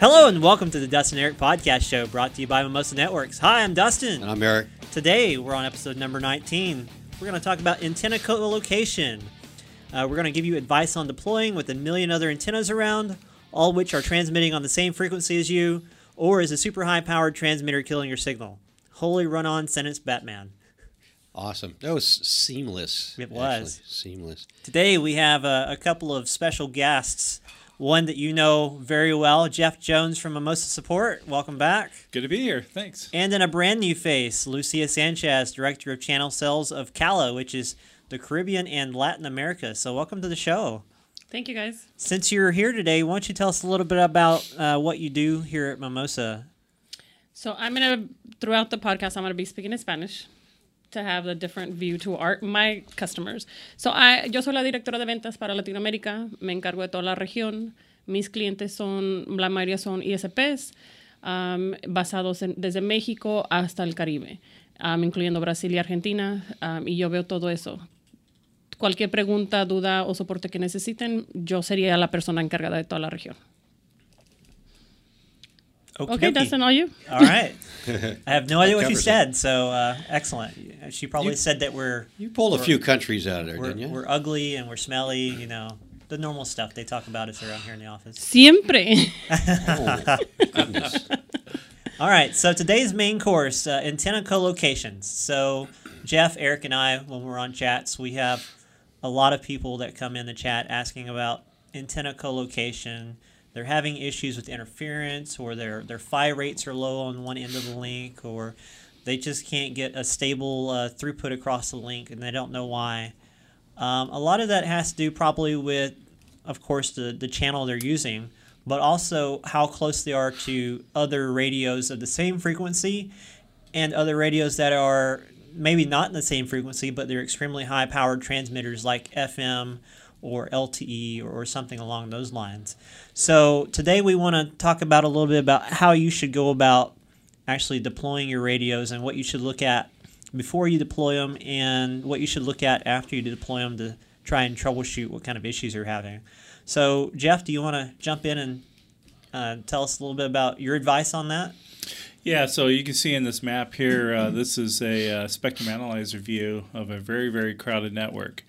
Hello and welcome to the Dustin Eric Podcast Show brought to you by Mimosa Networks. Hi, I'm Dustin. And I'm Eric. Today we're on episode number 19. We're going to talk about antenna co-location. Uh, we're going to give you advice on deploying with a million other antennas around, all which are transmitting on the same frequency as you, or is a super high powered transmitter killing your signal. Holy run on sentence Batman. Awesome. That was seamless. It was. actually. seamless. Today we have a, a couple of special guests. One that you know very well, Jeff Jones from Mimosa Support. Welcome back. Good to be here. Thanks. And then a brand new face, Lucia Sanchez, Director of Channel Sales of CALA, which is the Caribbean and Latin America. So, welcome to the show. Thank you, guys. Since you're here today, why don't you tell us a little bit about uh, what you do here at Mimosa? So I'm gonna throughout the podcast, I'm gonna be speaking in Spanish to have a different view to our my customers. So I, yo soy la directora de ventas para Latinoamérica. Me encargo de toda la región. Mis clientes son la mayoría son ISPs um, basados en, desde México hasta el Caribe, um, incluyendo Brasil y Argentina. um, y yo veo todo eso. Cualquier pregunta, duda o soporte que necesiten, yo sería la persona encargada de toda la región. Okay, Dustin, are you? All right. I have no idea what you covers it. said, so uh, excellent. She probably You- said that we're You pulled a few countries out of there, didn't you? we're ugly and we're smelly, you know, the normal stuff they talk about us around here in the office. Siempre. oh, goodness. All right, so today's main course, uh, antenna co-locations. So Jeff, Eric, and I, when we're on chats, we have a lot of people that come in the chat asking about antenna co-location. They're having issues with interference, or their their PHY rates are low on one end of the link, or they just can't get a stable uh, throughput across the link, and they don't know why. Um, a lot of that has to do probably with, of course, the, the channel they're using, but also how close they are to other radios of the same frequency and other radios that are maybe not in the same frequency, but they're extremely high powered transmitters like FM or LTE or, something along those lines. So today we want to talk about a little bit about how you should go about actually deploying your radios and what you should look at before you deploy them and what you should look at after you deploy them to try and troubleshoot what kind of issues you're having. So, Jeff, do you want to jump in and uh, tell us a little bit about your advice on that? Yeah, so you can see in this map here, uh, this is a uh, spectrum analyzer view of a very, very crowded network.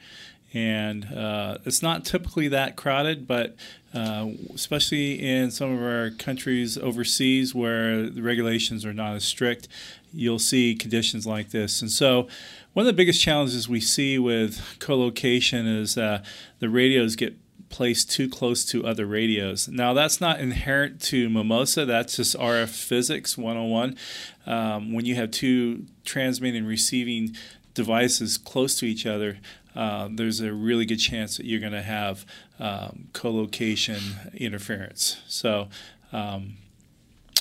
And uh, it's not typically that crowded, but uh, especially in some of our countries overseas where the regulations are not as strict, you'll see conditions like this. And so, one of the biggest challenges we see with co-location is uh, the radios get placed too close to other radios. Now, that's not inherent to Mimosa, that's just RF physics 101. Um, when you have two transmitting and receiving devices close to each other, uh, there's a really good chance that you're going to have um, co-location interference. So um,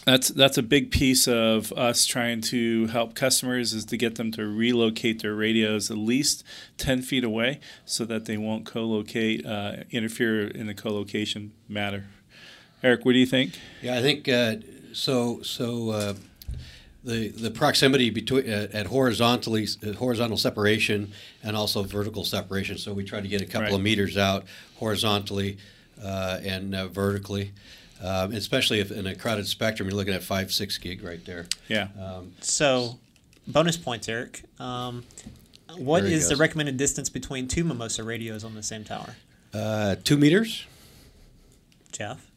that's that's a big piece of us trying to help customers is to get them to relocate their radios at least 10 feet away so that they won't co-locate uh, interfere in the co-location matter. Eric, what do you think? Yeah, I think uh, so. So uh, the the proximity between uh, at horizontally uh, horizontal separation and also vertical separation. So we try to get a couple Right. of meters out horizontally uh, and uh, vertically. Um, especially if in a crowded spectrum, you're looking at five, six gig right there. Yeah. Um, So, bonus points, Eric. Um, what There he is the recommended distance between two Mimosa radios on the same tower? uh, two meters. Jeff?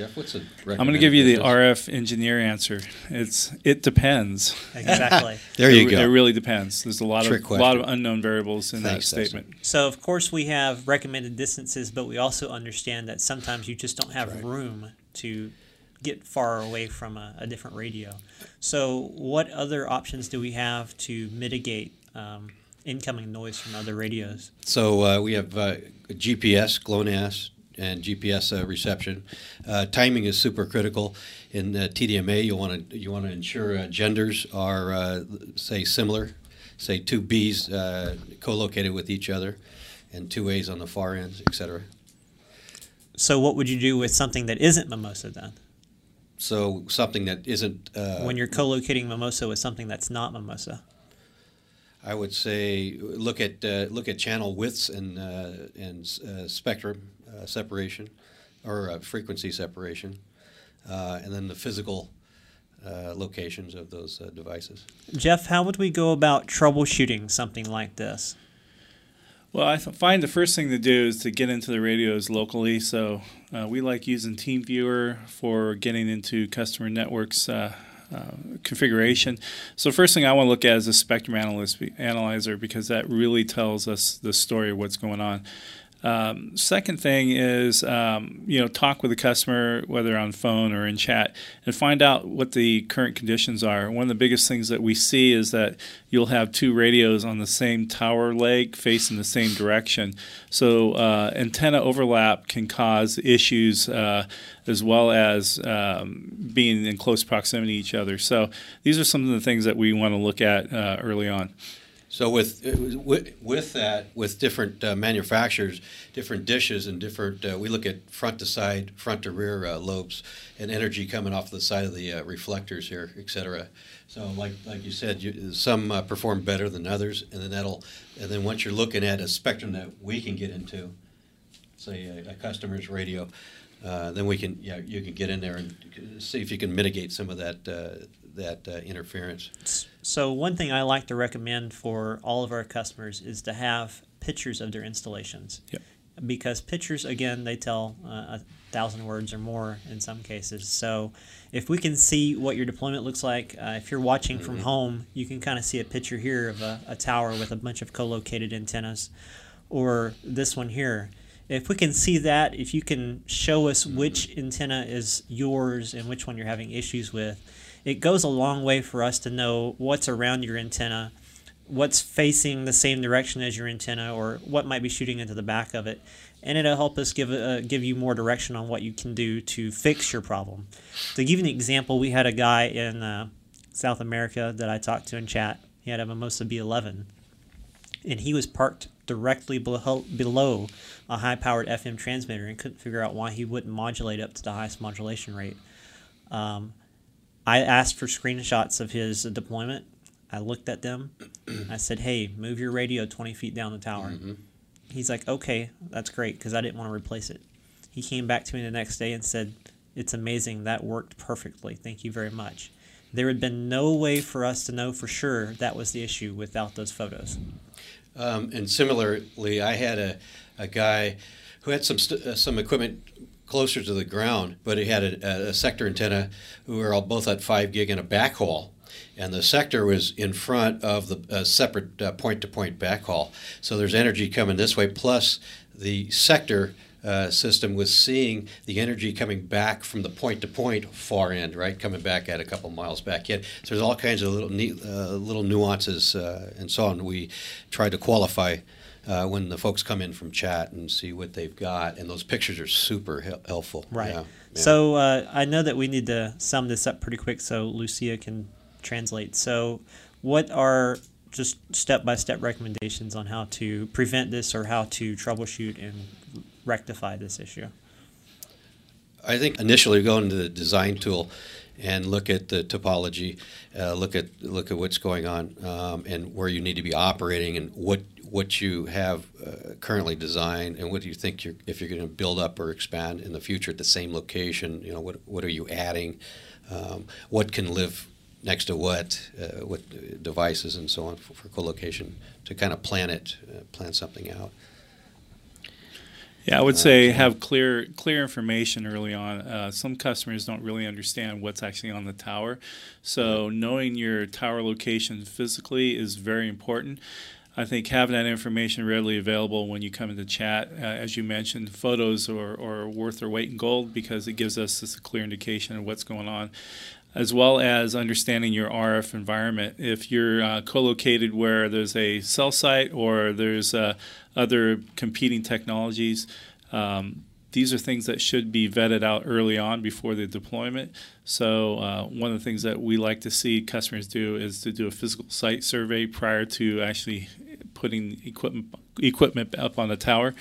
Jeff, what's the? I'm going to give you the RF engineer answer. It's it depends. Exactly. There you it, go. It really depends. There's a lot Trick of lot of unknown variables in Thanks, that Dustin. statement. so, of course, we have recommended distances, but we also understand that sometimes you just don't have right. room to get far away from a, a different radio. So, what other options do we have to mitigate um, incoming noise from other radios? So uh, we have uh, GPS, GLONASS, and GPS uh, reception. Uh, timing is super critical. In uh, TDMA, you want to you want to ensure uh, genders are uh, say similar, say two Bs uh, co-located with each other, and two A's on the far ends, etc. So, what would you do with something that isn't Mimosa then? So something that isn't uh, when you're co-locating Mimosa with something that's not Mimosa? I would say look at uh, look at channel widths and uh, and uh, spectrum uh, separation or uh, frequency separation. uh, and then the physical uh, locations of those uh, devices. Jeff, how would we go about troubleshooting something like this? Well, I find the first thing to do is to get into the radios locally. So uh, we like using TeamViewer for getting into customer networks uh, uh, configuration. So first thing I want to look at is a spectrum analyst, analyzer because that really tells us the story of what's going on. Um, second thing is, um, you know, talk with the customer, whether on phone or in chat, and find out what the current conditions are. One of the biggest things that we see is that you'll have two radios on the same tower leg facing the same direction. So uh, antenna overlap can cause issues uh, as well as um, being in close proximity to each other. So these are some of the things that we want to look at uh, early on. So with with, that, with different uh, manufacturers, different dishes, and different, uh, we look at front to side, front to rear uh, lobes, and energy coming off the side of the uh, reflectors here, et cetera. So like like you said, you, some uh, perform better than others, and then that'll, and then once you're looking at a spectrum that we can get into, say a, a customer's radio. Uh, then we can, yeah, you can get in there and see if you can mitigate some of that that uh, interference. So one thing I like to recommend for all of our customers is to have pictures of their installations. Yep. Because pictures, again, they tell uh, a thousand words or more in some cases. So if we can see what your deployment looks like, uh, if you're watching mm-hmm. from home, you can kind of see a picture here of a, a tower with a bunch of co-located antennas, or this one here if we can see that, if you can show us which antenna is yours and which one you're having issues with, it goes a long way for us to know what's around your antenna, what's facing the same direction as your antenna, or what might be shooting into the back of it. And it'll help us give uh, give you more direction on what you can do to fix your problem. To give you an example, we had a guy in uh, South America that I talked to in chat. He had a Mimosa B11, and he was parked directly below, below a high powered FM transmitter and couldn't figure out why he wouldn't modulate up to the highest modulation rate. Um, I asked for screenshots of his deployment. I looked at them. I said, "Hey, move your radio 20 feet down the tower." Mm-hmm. He's like, "Okay, that's great," because I didn't want to replace it. He came back to me the next day and said, "It's amazing. That worked perfectly. Thank you very much." There had been no way for us to know for sure that was the issue without those photos. Um, and similarly, I had a, a guy who had some st- uh, some equipment closer to the ground, but he had a, a sector antenna. who were all both at five gig and a backhaul, and the sector was in front of the uh, separate point-to-point backhaul. So there's energy coming this way, plus the sector. Uh, system was seeing the energy coming back from the point to point far end, right? Coming back at a couple miles back in. So there's all kinds of little neat, uh, little nuances uh, and so on. We tried to qualify uh, when the folks come in from chat and see what they've got, and those pictures are super he- helpful. Right. Yeah, yeah. So uh, I know that we need to sum this up pretty quick so Lucia can translate. So, what are just step by step recommendations on how to prevent this or how to troubleshoot and rectify this issue? I think initially go into the design tool and look at the topology, uh, look at look at what's going on um, and where you need to be operating and what what you have uh, currently designed and what do you think you're, if you're going to build up or expand in the future at the same location. You know what what are you adding? Um, what can live next to what, uh, what devices and so on for, for co-location to kind of plan it, uh, plan something out. Yeah, I would say have clear clear information early on. Uh, some customers don't really understand what's actually on the tower, so knowing your tower location physically is very important. I think having that information readily available when you come into chat, uh, as you mentioned, photos are, are worth their weight in gold because it gives us this a clear indication of what's going on as well as understanding your RF environment. If you're uh, co-located where there's a cell site or there's uh, other competing technologies, um, these are things that should be vetted out early on before the deployment. So uh, one of the things that we like to see customers do is to do a physical site survey prior to actually putting equipment equipment up on the tower.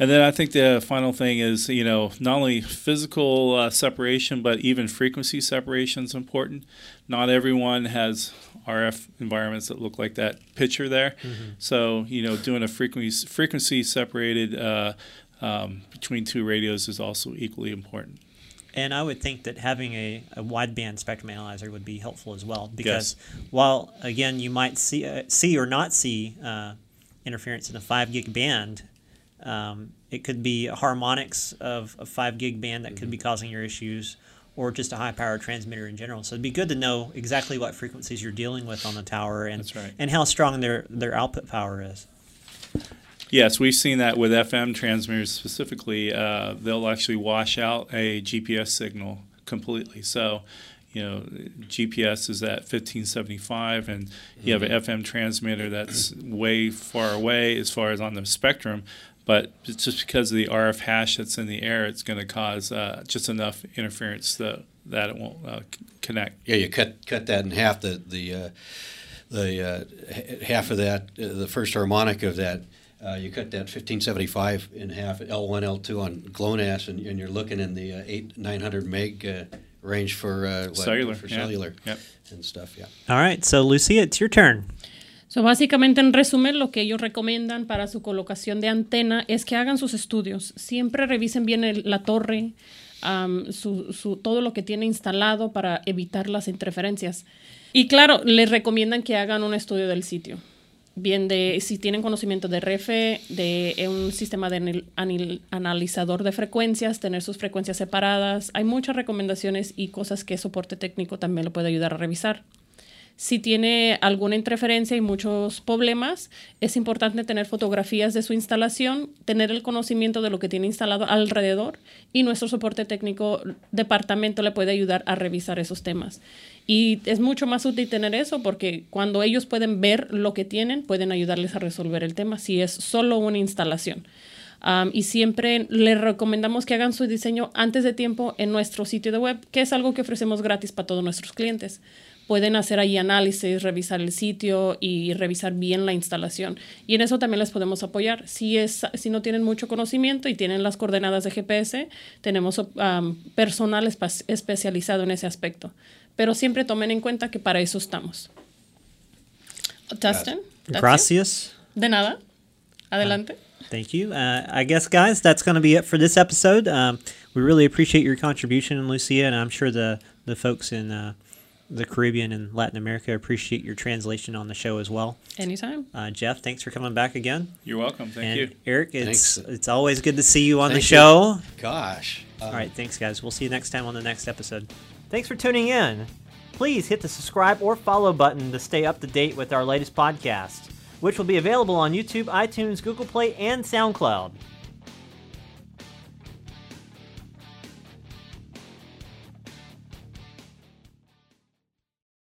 And then I think the final thing is, you know, not only physical uh, separation, but even frequency separation is important. Not everyone has RF environments that look like that picture there. Mm-hmm. So, you know, doing a frequency frequency separated uh, um, between two radios is also equally important. And I would think that having a, a wideband spectrum analyzer would be helpful as well because while again you might see uh, see or not see uh, interference in the five gig band, um, it could be harmonics of a five gig band that could be causing your issues, or just a high power transmitter in general. So it'd be good to know exactly what frequencies you're dealing with on the tower and right. and how strong their their output power is. Yes, we've seen that with FM transmitters specifically. Uh, they'll actually wash out a GPS signal completely. So, you know, GPS is at 1575, and you have an FM transmitter that's way far away as far as on the spectrum. But it's just because of the RF hash that's in the air, it's going to cause uh, just enough interference that, that it won't uh, connect. Yeah, you cut cut that in half. The the uh, the uh, half of that, uh, the first harmonic of that, uh, you cut that 1575 in half, L1, L2 on GLONASS, and, and you're looking in the uh, eight 900 meg uh, range for uh, what- Cellular, for cellular Yep. and stuff. Yeah. All right, so Lucia, it's your turn. So, básicamente, en resumen, lo que ellos recomiendan para su colocación de antena es que hagan sus estudios. Siempre revisen bien el- la torre, am, su, su- todo lo que tiene instalado para evitar las interferencias. Y claro, les recomiendan que hagan un estudio del sitio. Bien, de si tienen conocimiento de RF, de un sistema de analizador de frecuencias, tener sus frecuencias separadas. Hay muchas recomendaciones y cosas que soporte técnico también lo puede ayudar a revisar. Si tiene alguna interferencia y muchos problemas, es importante tener fotografías de su instalación, tener el conocimiento de lo que tiene instalado alrededor y nuestro soporte técnico departamento le puede ayudar a revisar esos temas. Y es mucho más útil tener eso porque cuando ellos pueden ver lo que tienen, pueden ayudarles a resolver el tema si es solo una instalación. Um, y siempre les recomendamos que hagan su diseño antes de tiempo en nuestro sitio de web, que es algo que ofrecemos gratis para todos nuestros clientes. Pueden hacer ahí análisis, revisar el sitio y revisar bien la instalación. Y en eso también les podemos apoyar. Si, es, si no tienen mucho conocimiento y tienen las coordenadas de GPS, tenemos um, personal espe- especializado en ese aspecto. Pero siempre tomen en cuenta que para eso estamos. Dustin? that's it? Gracias. De nada. Adelante. Thank you. Uh, I guess, guys, that's going to be it for this episode. Um, we really appreciate your contribution, Lucia, and I'm sure the, the folks in uh, the Caribbean and Latin America appreciate your translation on the show as well. Anytime. Uh, Jeff, thanks for coming back again. You're welcome. Thank and you. Eric, it's Thanks. it's always good to see you on the Thank you. show. Gosh. Uh, All right, thanks, guys. We'll see you next time on the next episode. Thanks for tuning in. Please hit the subscribe or follow button to stay up to date with our latest podcast, which will be available on YouTube, iTunes, Google Play, and SoundCloud.